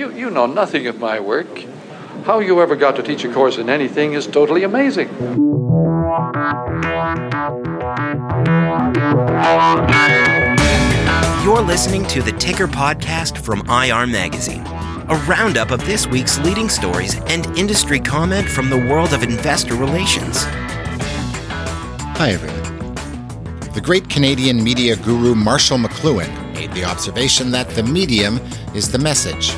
you, you know nothing of my work. How you ever got to teach a course in anything is totally amazing. You're listening to the Ticker Podcast from IR Magazine, a roundup of this week's leading stories and industry comment from the world of investor relations. Hi, everyone. The great Canadian media guru Marshall McLuhan made the observation that the medium is the message.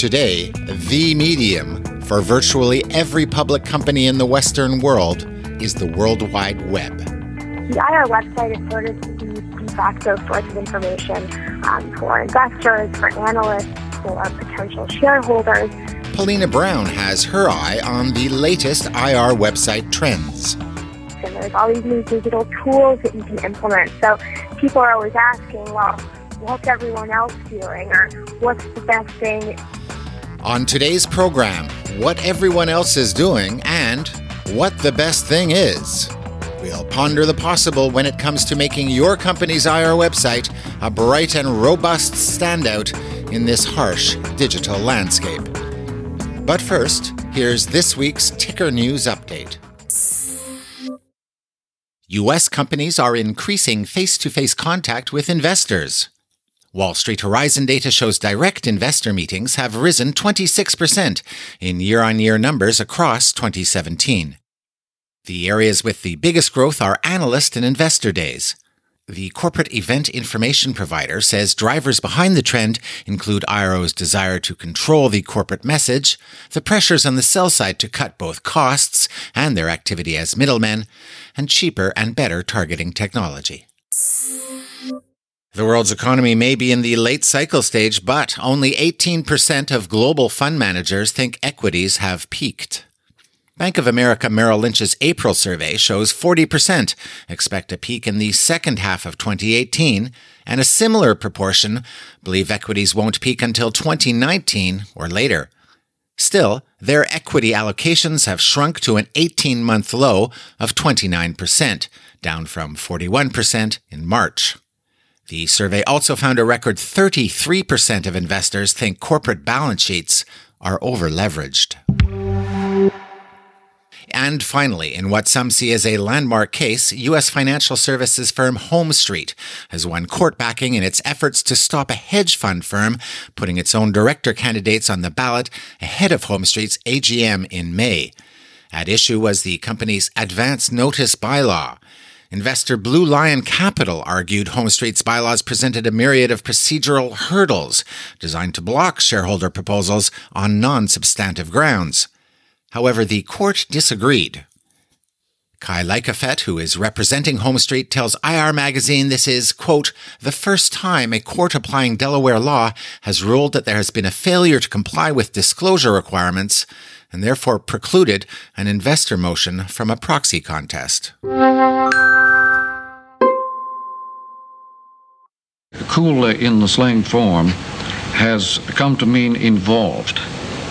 Today, the medium for virtually every public company in the Western world is the World Wide Web. The IR website is sort of the de facto source of information um, for investors, for analysts, for potential shareholders. Paulina Brown has her eye on the latest IR website trends. And there's all these new digital tools that you can implement. So people are always asking, well, what's everyone else doing? Or what's the best thing? On today's program, what everyone else is doing and what the best thing is. We'll ponder the possible when it comes to making your company's IR website a bright and robust standout in this harsh digital landscape. But first, here's this week's Ticker News Update. U.S. companies are increasing face to face contact with investors. Wall Street Horizon data shows direct investor meetings have risen 26% in year on year numbers across 2017. The areas with the biggest growth are analyst and investor days. The corporate event information provider says drivers behind the trend include IRO's desire to control the corporate message, the pressures on the sell side to cut both costs and their activity as middlemen, and cheaper and better targeting technology. The world's economy may be in the late cycle stage, but only 18% of global fund managers think equities have peaked. Bank of America Merrill Lynch's April survey shows 40% expect a peak in the second half of 2018, and a similar proportion believe equities won't peak until 2019 or later. Still, their equity allocations have shrunk to an 18 month low of 29%, down from 41% in March. The survey also found a record 33% of investors think corporate balance sheets are overleveraged. And finally, in what some see as a landmark case, U.S. financial services firm HomeStreet has won court backing in its efforts to stop a hedge fund firm putting its own director candidates on the ballot ahead of HomeStreet's AGM in May. At issue was the company's advance notice bylaw. Investor Blue Lion Capital argued HomeStreet's bylaws presented a myriad of procedural hurdles designed to block shareholder proposals on non substantive grounds. However, the court disagreed. Kai Liekefett, who is representing HomeStreet, tells IR Magazine this is, quote, the first time a court applying Delaware law has ruled that there has been a failure to comply with disclosure requirements and therefore precluded an investor motion from a proxy contest. Cool in the slang form has come to mean involved,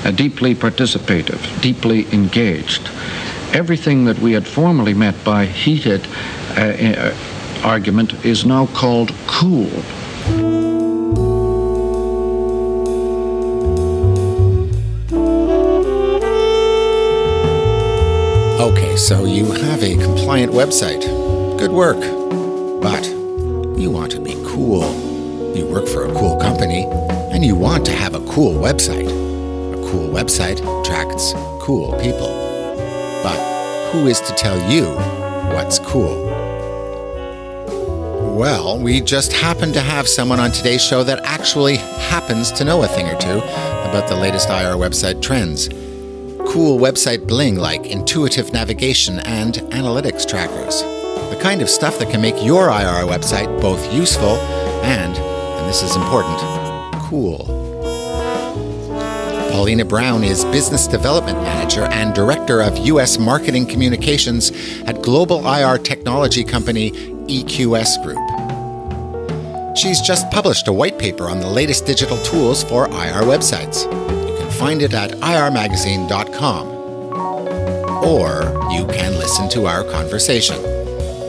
uh, deeply participative, deeply engaged. Everything that we had formerly meant by heated uh, uh, argument is now called cool. Okay, so you have a compliant website. Good work. But you want to be cool. You work for a cool company, and you want to have a cool website. A cool website attracts cool people. But who is to tell you what's cool? Well, we just happen to have someone on today's show that actually happens to know a thing or two about the latest IR website trends cool website bling like intuitive navigation and analytics trackers. The kind of stuff that can make your IR website both useful and, this is important, cool. Paulina Brown is Business Development Manager and Director of U.S. Marketing Communications at global IR technology company EQS Group. She's just published a white paper on the latest digital tools for IR websites You can find it at irmagazine.com. Or you can listen to our conversation.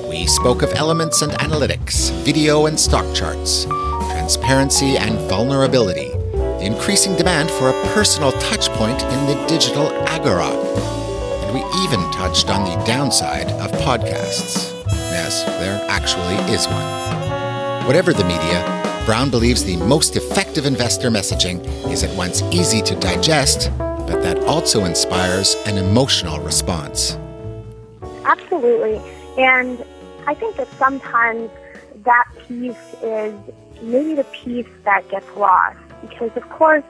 We spoke of elements and analytics, video and stock charts, transparency, and vulnerability, the increasing demand for a personal touchpoint in the digital agora. And we even touched on the downside of podcasts. Yes, there actually is one. Whatever the media, Brown believes the most effective investor messaging is at once easy to digest, but that also inspires an emotional response. Absolutely. And I think that sometimes that piece is maybe the piece that gets lost because, of course,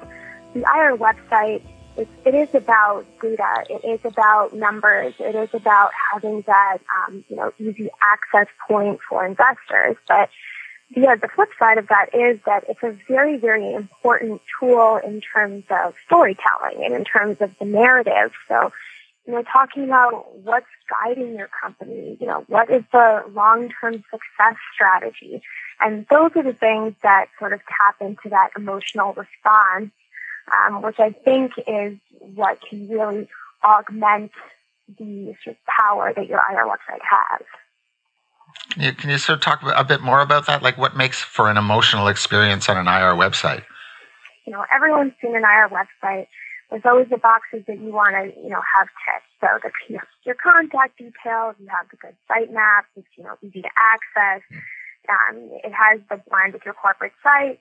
the IR website it, it is about data. It is about numbers. It is about having that um, you know easy access point for investors. But yeah, the flip side of that is that it's a very, very important tool in terms of storytelling and in terms of the narrative. So you know, talking about what's guiding your company, you know, what is the long-term success strategy? And those are the things that sort of tap into that emotional response, um, which I think is what can really augment the sort of power that your IR website has. You, can you sort of talk a bit more about that? Like what makes for an emotional experience on an IR website? You know, everyone's seen an IR website there's always the boxes that you want to, you know, have ticked. So the, you know, your contact details, you have the good site maps, it's, you know, easy to access. Um, it has the blend with your corporate site.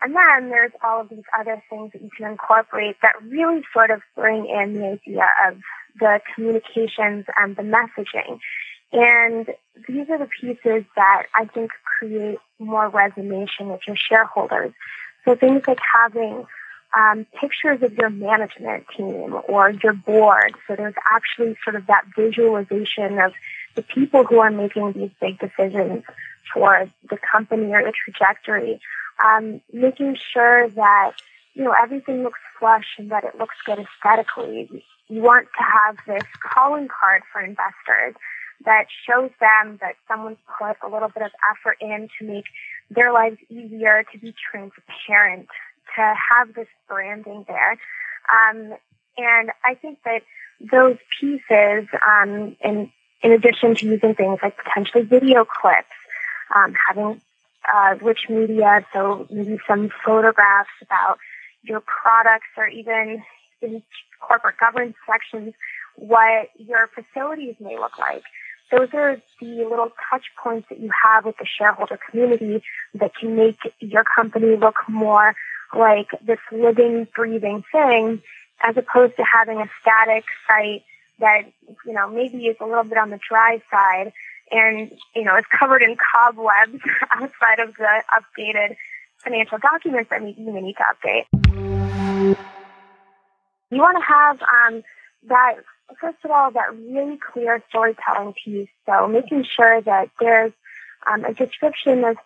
And then there's all of these other things that you can incorporate that really sort of bring in the idea of the communications and the messaging. And these are the pieces that I think create more resonance with your shareholders. So things like having um, pictures of your management team or your board. So there's actually sort of that visualization of the people who are making these big decisions for the company or the trajectory. Um, making sure that you know everything looks flush and that it looks good aesthetically. You want to have this calling card for investors that shows them that someone's put a little bit of effort in to make their lives easier, to be transparent, to have this branding there. Um, and I think that those pieces, um, in, in addition to using things like potentially video clips, um, having uh, rich media, so maybe some photographs about your products or even in corporate governance sections, what your facilities may look like. Those are the little touch points that you have with the shareholder community that can make your company look more like this living, breathing thing, as opposed to having a static site that, you know, maybe is a little bit on the dry side and, you know, is covered in cobwebs outside of the updated financial documents that may need to update. You want to have um, that, first of all, that really clear storytelling piece. So making sure that there's um, a description of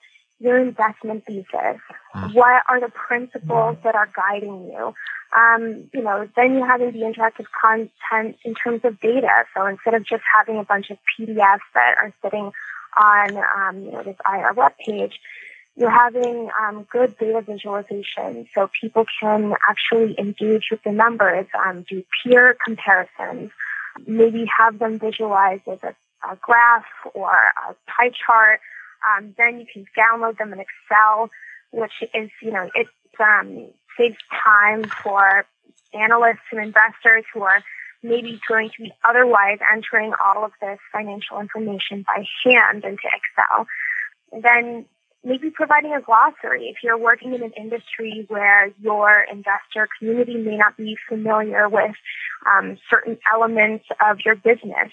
your investment thesis. Mm. What are the principles that are guiding you? Um, you know, then you're having the interactive content in terms of data. So instead of just having a bunch of PDFs that are sitting on, um, you know, this IR web page, you're having um, good data visualization so people can actually engage with the numbers, um, do peer comparisons, maybe have them visualized as a, a graph or a pie chart um, then you can download them in Excel, which is, you know, it um, saves time for analysts and investors who are maybe going to be otherwise entering all of this financial information by hand into Excel. Then maybe providing a glossary if you're working in an industry where your investor community may not be familiar with um, certain elements of your business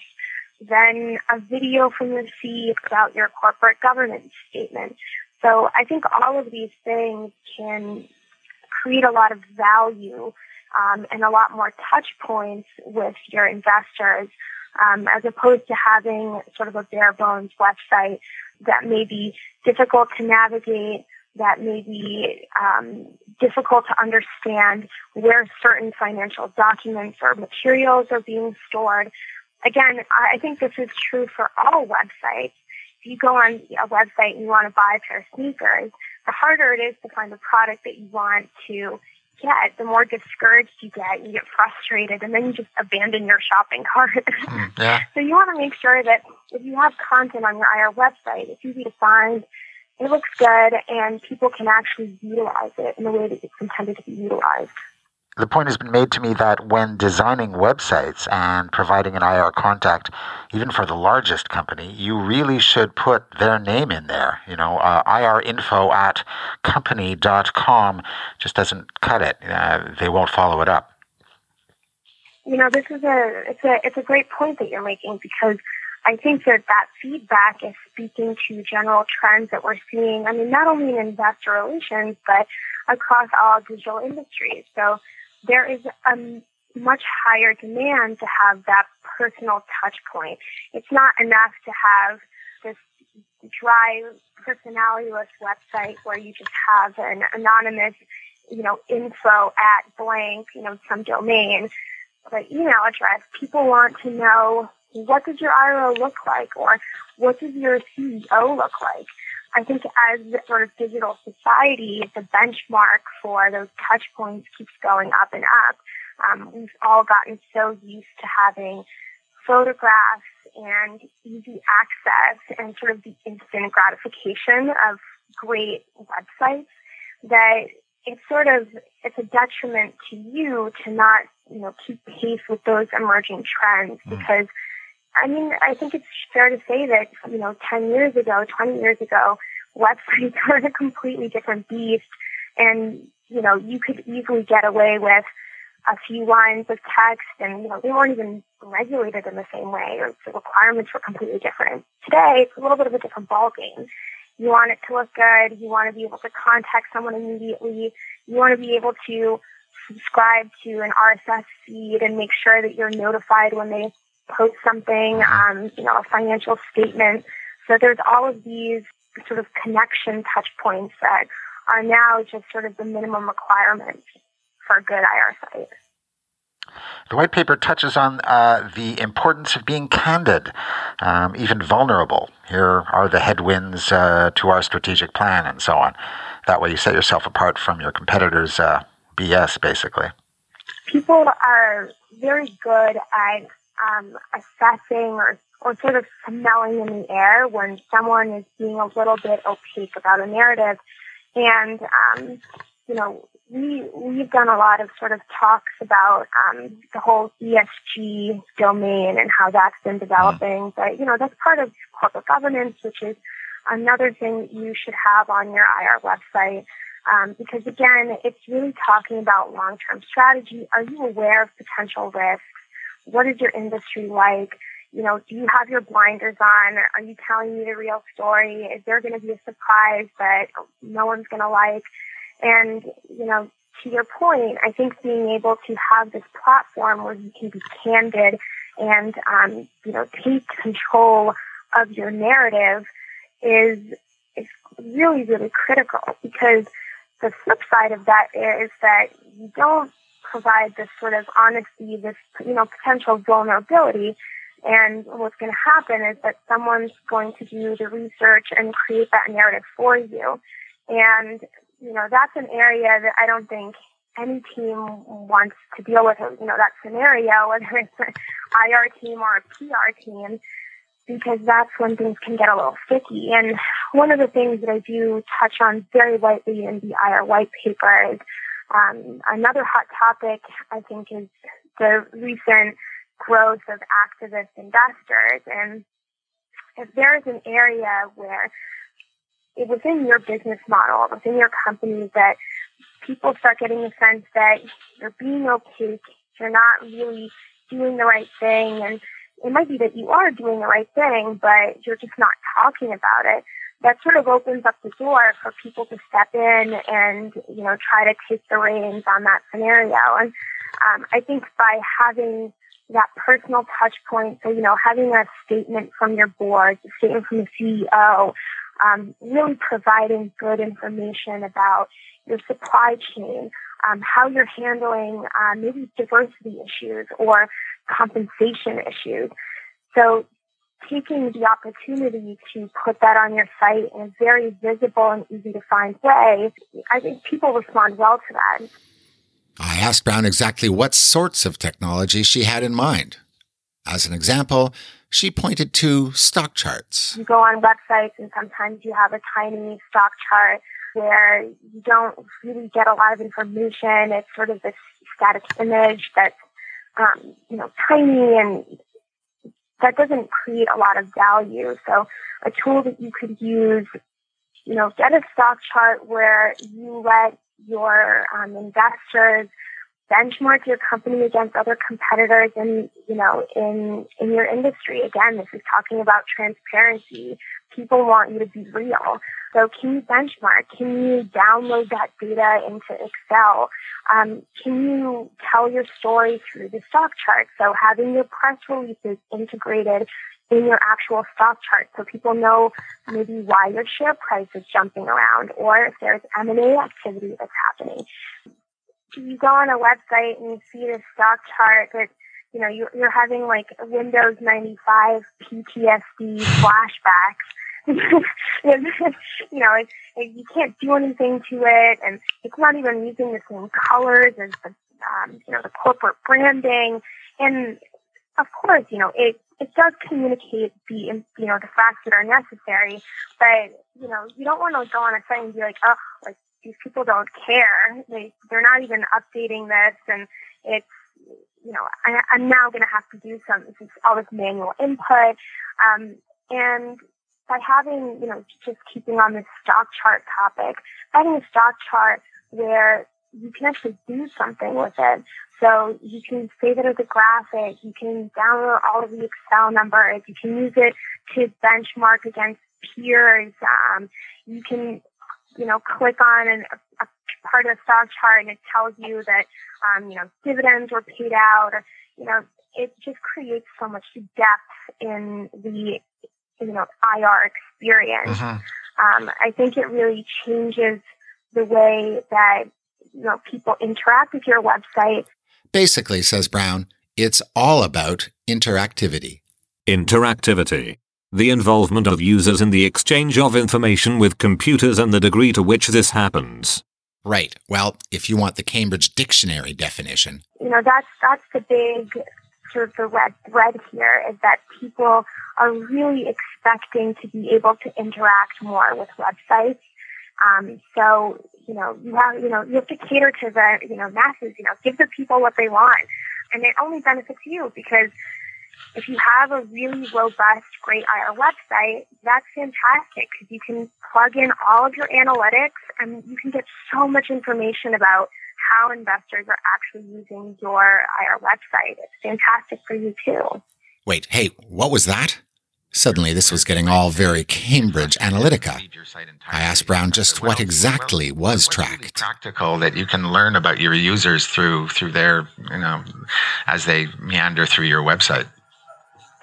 then a video from your feed about your corporate governance statement. So I think all of these things can create a lot of value um, and a lot more touch points with your investors um, as opposed to having sort of a bare bones website that may be difficult to navigate, that may be um, difficult to understand where certain financial documents or materials are being stored again, I think this is true for all websites. If you go on a website and you want to buy a pair of sneakers, the harder it is to find the product that you want to get, the more discouraged you get, you get frustrated, and then you just abandon your shopping cart. Mm, yeah. so you want to make sure that if you have content on your IR website, it's easy to find, it looks good and people can actually utilize it in the way that it's intended to be utilized. The point has been made to me that when designing websites and providing an IR contact, even for the largest company, you really should put their name in there. You know, uh, IR info at company.com just doesn't cut it. Uh, they won't follow it up. You know, this is a it's a it's a great point that you're making because I think that that feedback is speaking to general trends that we're seeing. I mean, not only in investor relations, but across all digital industries. So there is a much higher demand to have that personal touch point. It's not enough to have this dry, personalityless website where you just have an anonymous, you know, info at blank, you know, some domain, the email address. People want to know what does your IRO look like or what does your CEO look like? I think as sort of digital society, the benchmark for those touch points keeps going up and up. Um, we've all gotten so used to having photographs and easy access and sort of the instant gratification of great websites that it's sort of it's a detriment to you to not you know keep pace with those emerging trends mm. I mean, I think it's fair to say that, you know, 10 years ago, 20 years ago, websites were a completely different beast. And, you know, you could easily get away with a few lines of text and, you know, they weren't even regulated in the same way or the requirements were completely different. Today, it's a little bit of a different ballgame. You want it to look good. You want to be able to contact someone immediately. You want to be able to subscribe to an RSS feed and make sure that you're notified when they post something, um, you know, a financial statement. So there's all of these sort of connection touch points that are now just sort of the minimum requirements for a good IR site. The white paper touches on uh, the importance of being candid, um, even vulnerable. Here are the headwinds uh, to our strategic plan, and so on. That way, you set yourself apart from your competitors' uh, BS, basically. People are very good at um, assessing or, or sort of smelling in the air when someone is being a little bit opaque about a narrative. And, um, you know, we, we've done a lot of sort of talks about um, the whole ESG domain and how that's been developing. But, you know, that's part of corporate governance, which is another thing that you should have on your IR website. Um, because again, it's really talking about long-term strategy. Are you aware of potential risks? What is your industry like? You know, do you have your blinders on? Are you telling me the real story? Is there going to be a surprise that no one's going to like? And, you know, to your point, I think being able to have this platform where you can be candid and, um, you know, take control of your narrative is, is really, really critical because the flip side of that is that you don't provide this sort of honesty, this, you know, potential vulnerability. And what's going to happen is that someone's going to do the research and create that narrative for you. And, you know, that's an area that I don't think any team wants to deal with, you know, that scenario, whether it's an IR team or a PR team, because that's when things can get a little sticky. And one of the things that I do touch on very lightly in the IR white paper is um, another hot topic, I think, is the recent growth of activist investors. And if there is an area where it within your business model, within your company, that people start getting the sense that you're being opaque, you're not really doing the right thing, and it might be that you are doing the right thing, but you're just not talking about it that sort of opens up the door for people to step in and, you know, try to take the reins on that scenario. And um, I think by having that personal touch point, so, you know, having a statement from your board, a statement from the CEO, um, really providing good information about your supply chain, um, how you're handling uh, maybe diversity issues or compensation issues. So taking the opportunity to put that on your site in a very visible and easy to find way, I think people respond well to that. I asked Brown exactly what sorts of technology she had in mind. As an example, She pointed to stock charts. You go on websites and sometimes you have a tiny stock chart where you don't really get a lot of information. It's sort of this static image that's, um, you know, tiny and that doesn't create a lot of value. So a tool that you could use, you know, get a stock chart where you let your um, investors benchmark your company against other competitors in you know in in your industry again this is talking about transparency people want you to be real. So can you benchmark? Can you download that data into excel? Um, can you tell your story through the stock chart? So having your press releases integrated in your actual stock chart so people know maybe why your share price is jumping around or if there's M&A activity that's happening. You go on a website and you see the stock chart that you know you're, you're having like Windows 95 PTSD flashbacks. you know, it, it, you can't do anything to it, and it's not even using the same colors as the um, you know the corporate branding. And of course, you know it it does communicate the you know the facts that are necessary, but you know you don't want to go on a site and be like, oh, like these people don't care. They they're not even updating this, and it's you know I, I'm now going to have to do some all this manual input, um, and by having you know just keeping on this stock chart topic, having a stock chart where you can actually do something with it. So you can save it as a graphic. You can download all of the Excel numbers. You can use it to benchmark against peers. Um, you can you know, click on an, a part of the stock chart and it tells you that, um, you know, dividends were paid out or, you know, it just creates so much depth in the, you know, IR experience. Mm-hmm. Um, I think it really changes the way that, you know, people interact with your website. Basically, says Brown, it's all about interactivity. Interactivity the involvement of users in the exchange of information with computers and the degree to which this happens. Right. Well, if you want the Cambridge Dictionary definition. You know, that's that's the big sort of the red thread here is that people are really expecting to be able to interact more with websites. Um, so, you know, you have, you know, you have to cater to the, you know, masses, you know, give the people what they want. And it only benefits you because if you have a really robust, great IR website, that's fantastic because you can plug in all of your analytics and you can get so much information about how investors are actually using your IR website. It's fantastic for you too. Wait, hey, what was that? Suddenly, this was getting all very Cambridge Analytica. I asked Brown just what exactly was tracked. Practical that you can learn about your users through through their you know as they meander through your website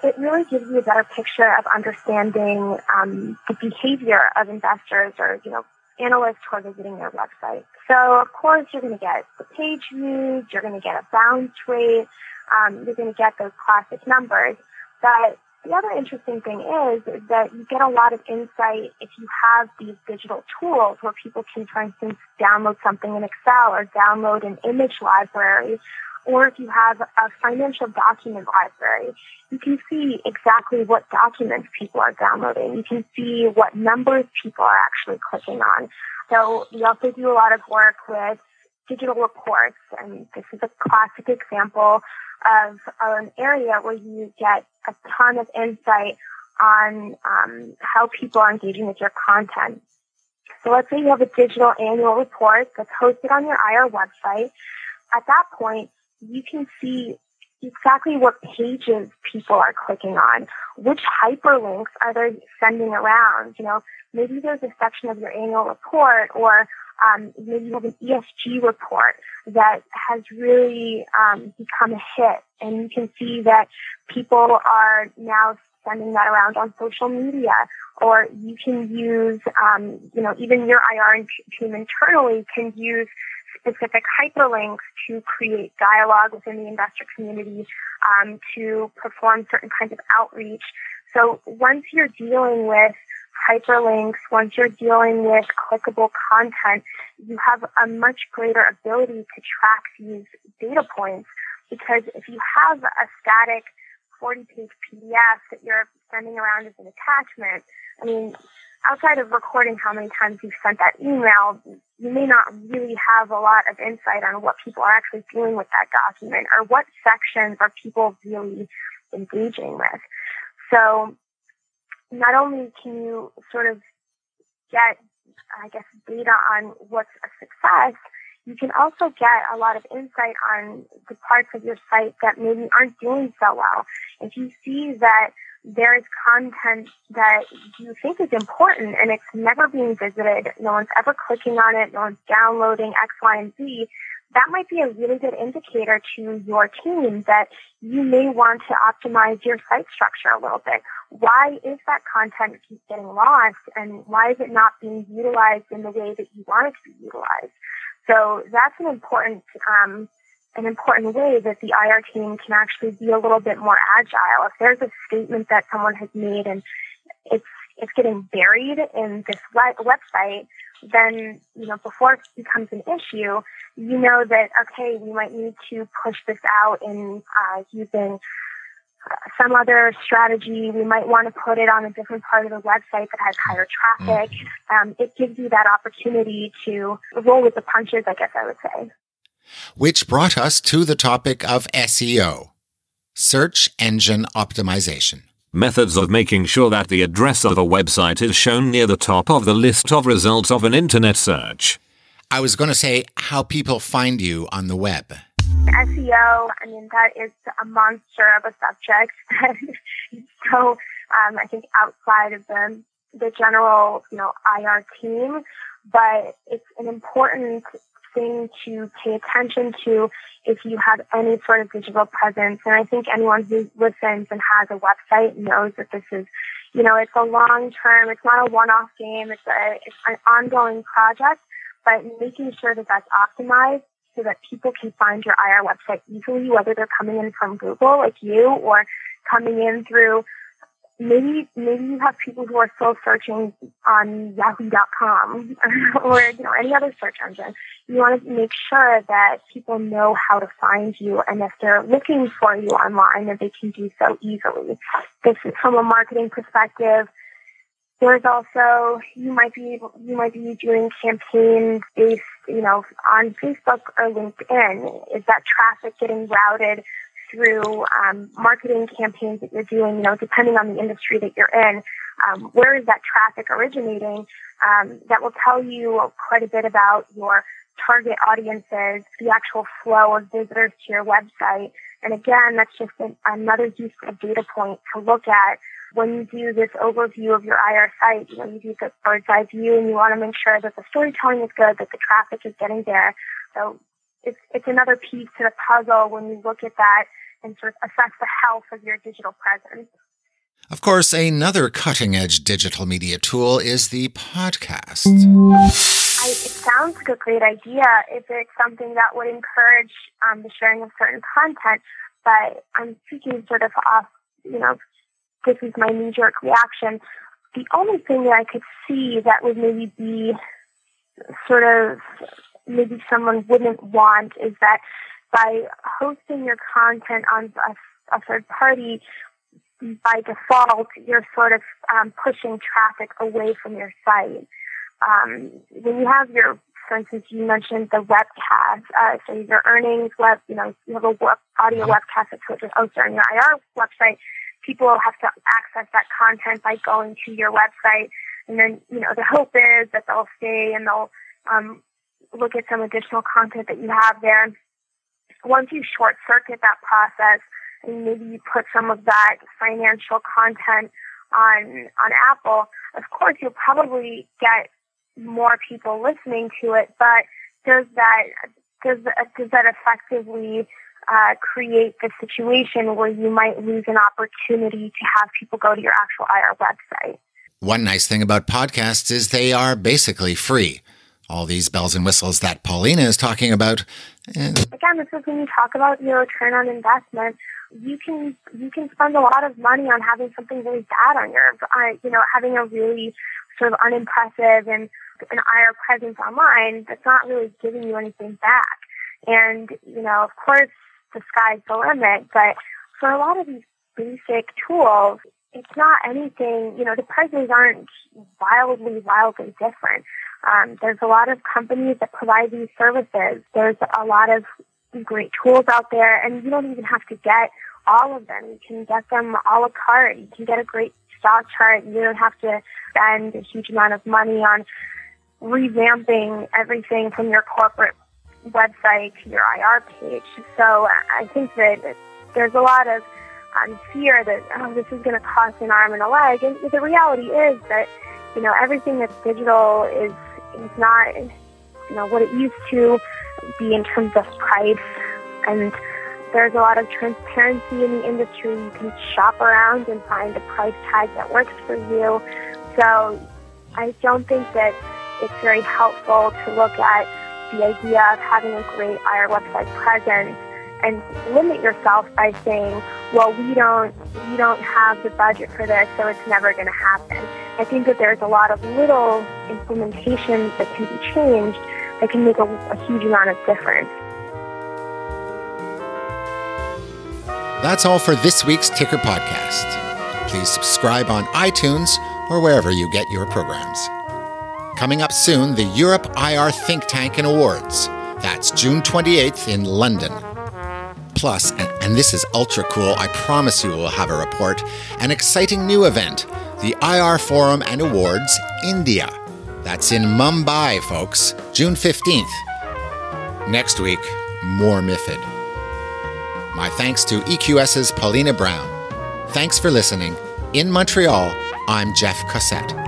it really gives you a better picture of understanding um, the behavior of investors or, you know, analysts who are visiting their website. So, of course, you're going to get the page views, you're going to get a bounce rate, um, you're going to get those classic numbers. But the other interesting thing is, is that you get a lot of insight if you have these digital tools where people can, for instance, download something in Excel or download an image library or if you have a financial document library, you can see exactly what documents people are downloading. You can see what numbers people are actually clicking on. So we also do a lot of work with digital reports, and this is a classic example of an area where you get a ton of insight on um, how people are engaging with your content. So let's say you have a digital annual report that's hosted on your IR website. At that point, you can see exactly what pages people are clicking on, which hyperlinks are they sending around. You know, maybe there's a section of your annual report or um, maybe you have an ESG report that has really um, become a hit, and you can see that people are now sending that around on social media, or you can use, um, you know, even your IR team internally can use specific hyperlinks to create dialogue within the investor community, um, to perform certain kinds of outreach. So once you're dealing with hyperlinks, once you're dealing with clickable content, you have a much greater ability to track these data points because if you have a static 40 page PDF that you're sending around as an attachment, I mean, outside of recording how many times you've sent that email, you may not really have a lot of insight on what people are actually doing with that document or what sections are people really engaging with. So not only can you sort of get, I guess, data on what's a success, you can also get a lot of insight on the parts of your site that maybe aren't doing so well. If you see that there is content that you think is important and it's never being visited, no one's ever clicking on it, no one's downloading X, Y, and Z, that might be a really good indicator to your team that you may want to optimize your site structure a little bit. Why is that content keep getting lost and why is it not being utilized in the way that you want it to be utilized? So that's an important um, an important way that the IR team can actually be a little bit more agile. If there's a statement that someone has made and it's it's getting buried in this website, then you know before it becomes an issue, you know that okay, we might need to push this out in uh, using uh, some other strategy. We might want to put it on a different part of the website that has higher traffic. Mm. Um, it gives you that opportunity to roll with the punches, I guess I would say. Which brought us to the topic of SEO search engine optimization. Methods of making sure that the address of a website is shown near the top of the list of results of an internet search. I was going to say how people find you on the web. SEO, I mean, that is a monster of a subject. so, um, I think outside of the, the general, you know, IR team, but it's an important thing to pay attention to if you have any sort of digital presence. And I think anyone who listens and has a website knows that this is, you know, it's a long term, it's not a one off game, it's, a, it's an ongoing project, but making sure that that's optimized so that people can find your IR website easily, whether they're coming in from Google like you or coming in through maybe maybe you have people who are still searching on yahoo.com or you know any other search engine. You want to make sure that people know how to find you and if they're looking for you online that they can do so easily. This is from a marketing perspective. There's also you might be able, you might be doing campaigns based you know on facebook or linkedin. Is that traffic getting routed through um, marketing campaigns that you're doing, you know, depending on the industry that you're in, um, where is that traffic originating? Um, that will tell you quite a bit about your target audiences, the actual flow of visitors to your website. And again, that's just an, another useful data point to look at when you do this overview of your IR site. You you do the bird's eye view and you want to make sure that the storytelling is good, that the traffic is getting there. So it's, it's another piece to the puzzle when you look at that and sort of assess the health of your digital presence. Of course, another cutting edge digital media tool is the podcast. I, it sounds like a great idea if it's something that would encourage um, the sharing of certain content, but I'm speaking sort of off, you know, this is my knee jerk reaction. The only thing that I could see that would maybe be sort of maybe someone wouldn't want is that by hosting your content on a, a third party, by default, you're sort of um, pushing traffic away from your site. Um, when you have your, for instance, you mentioned the webcast, uh, so your earnings web, you know, you have a web, audio mm-hmm. webcast that's hosted on your IR website. People have to access that content by going to your website, and then you know the hope is that they'll stay and they'll um, look at some additional content that you have there once you short circuit that process and maybe you put some of that financial content on on Apple, of course you'll probably get more people listening to it. But does that does does that effectively uh, create the situation where you might lose an opportunity to have people go to your actual IR website? One nice thing about podcasts is they are basically free all these bells and whistles that Paulina is talking about. And Again, this is when you talk about your return on investment. You can you can spend a lot of money on having something really bad on your, uh, you know, having a really sort of unimpressive and an IR presence online that's not really giving you anything back. And you know, of course, the sky's the limit. But for a lot of these basic tools, it's not anything, you know, the prices aren't wildly, wildly different. Um, there's a lot of companies that provide these services. There's a lot of great tools out there, and you don't even have to get all of them. You can get them a la carte. You can get a great stock chart. You don't have to spend a huge amount of money on revamping everything from your corporate website to your IR page. So I think that there's a lot of um, fear that oh, this is going to cost an arm and a leg, and the reality is that you know everything that's digital is is not you know what it used to be in terms of price, and there's a lot of transparency in the industry. You can shop around and find a price tag that works for you. So I don't think that it's very helpful to look at the idea of having a great IR website presence and limit yourself by saying, well, we don't, we don't have the budget for this, so it's never going to happen. I think that there's a lot of little implementations that can be changed that can make a, a huge amount of difference. That's all for this week's Ticker Podcast. Please subscribe on iTunes or wherever you get your programs. Coming up soon, the Europe IR Think Tank and Awards. That's June 28th in London. Plus, and, and this is ultra cool, I promise you we'll have a report, an exciting new event, the IR Forum and Awards India. That's in Mumbai, folks, June 15th. Next week, more MIFID. My thanks to EQS's Paulina Brown. Thanks for listening. In Montreal, I'm Jeff Cossette.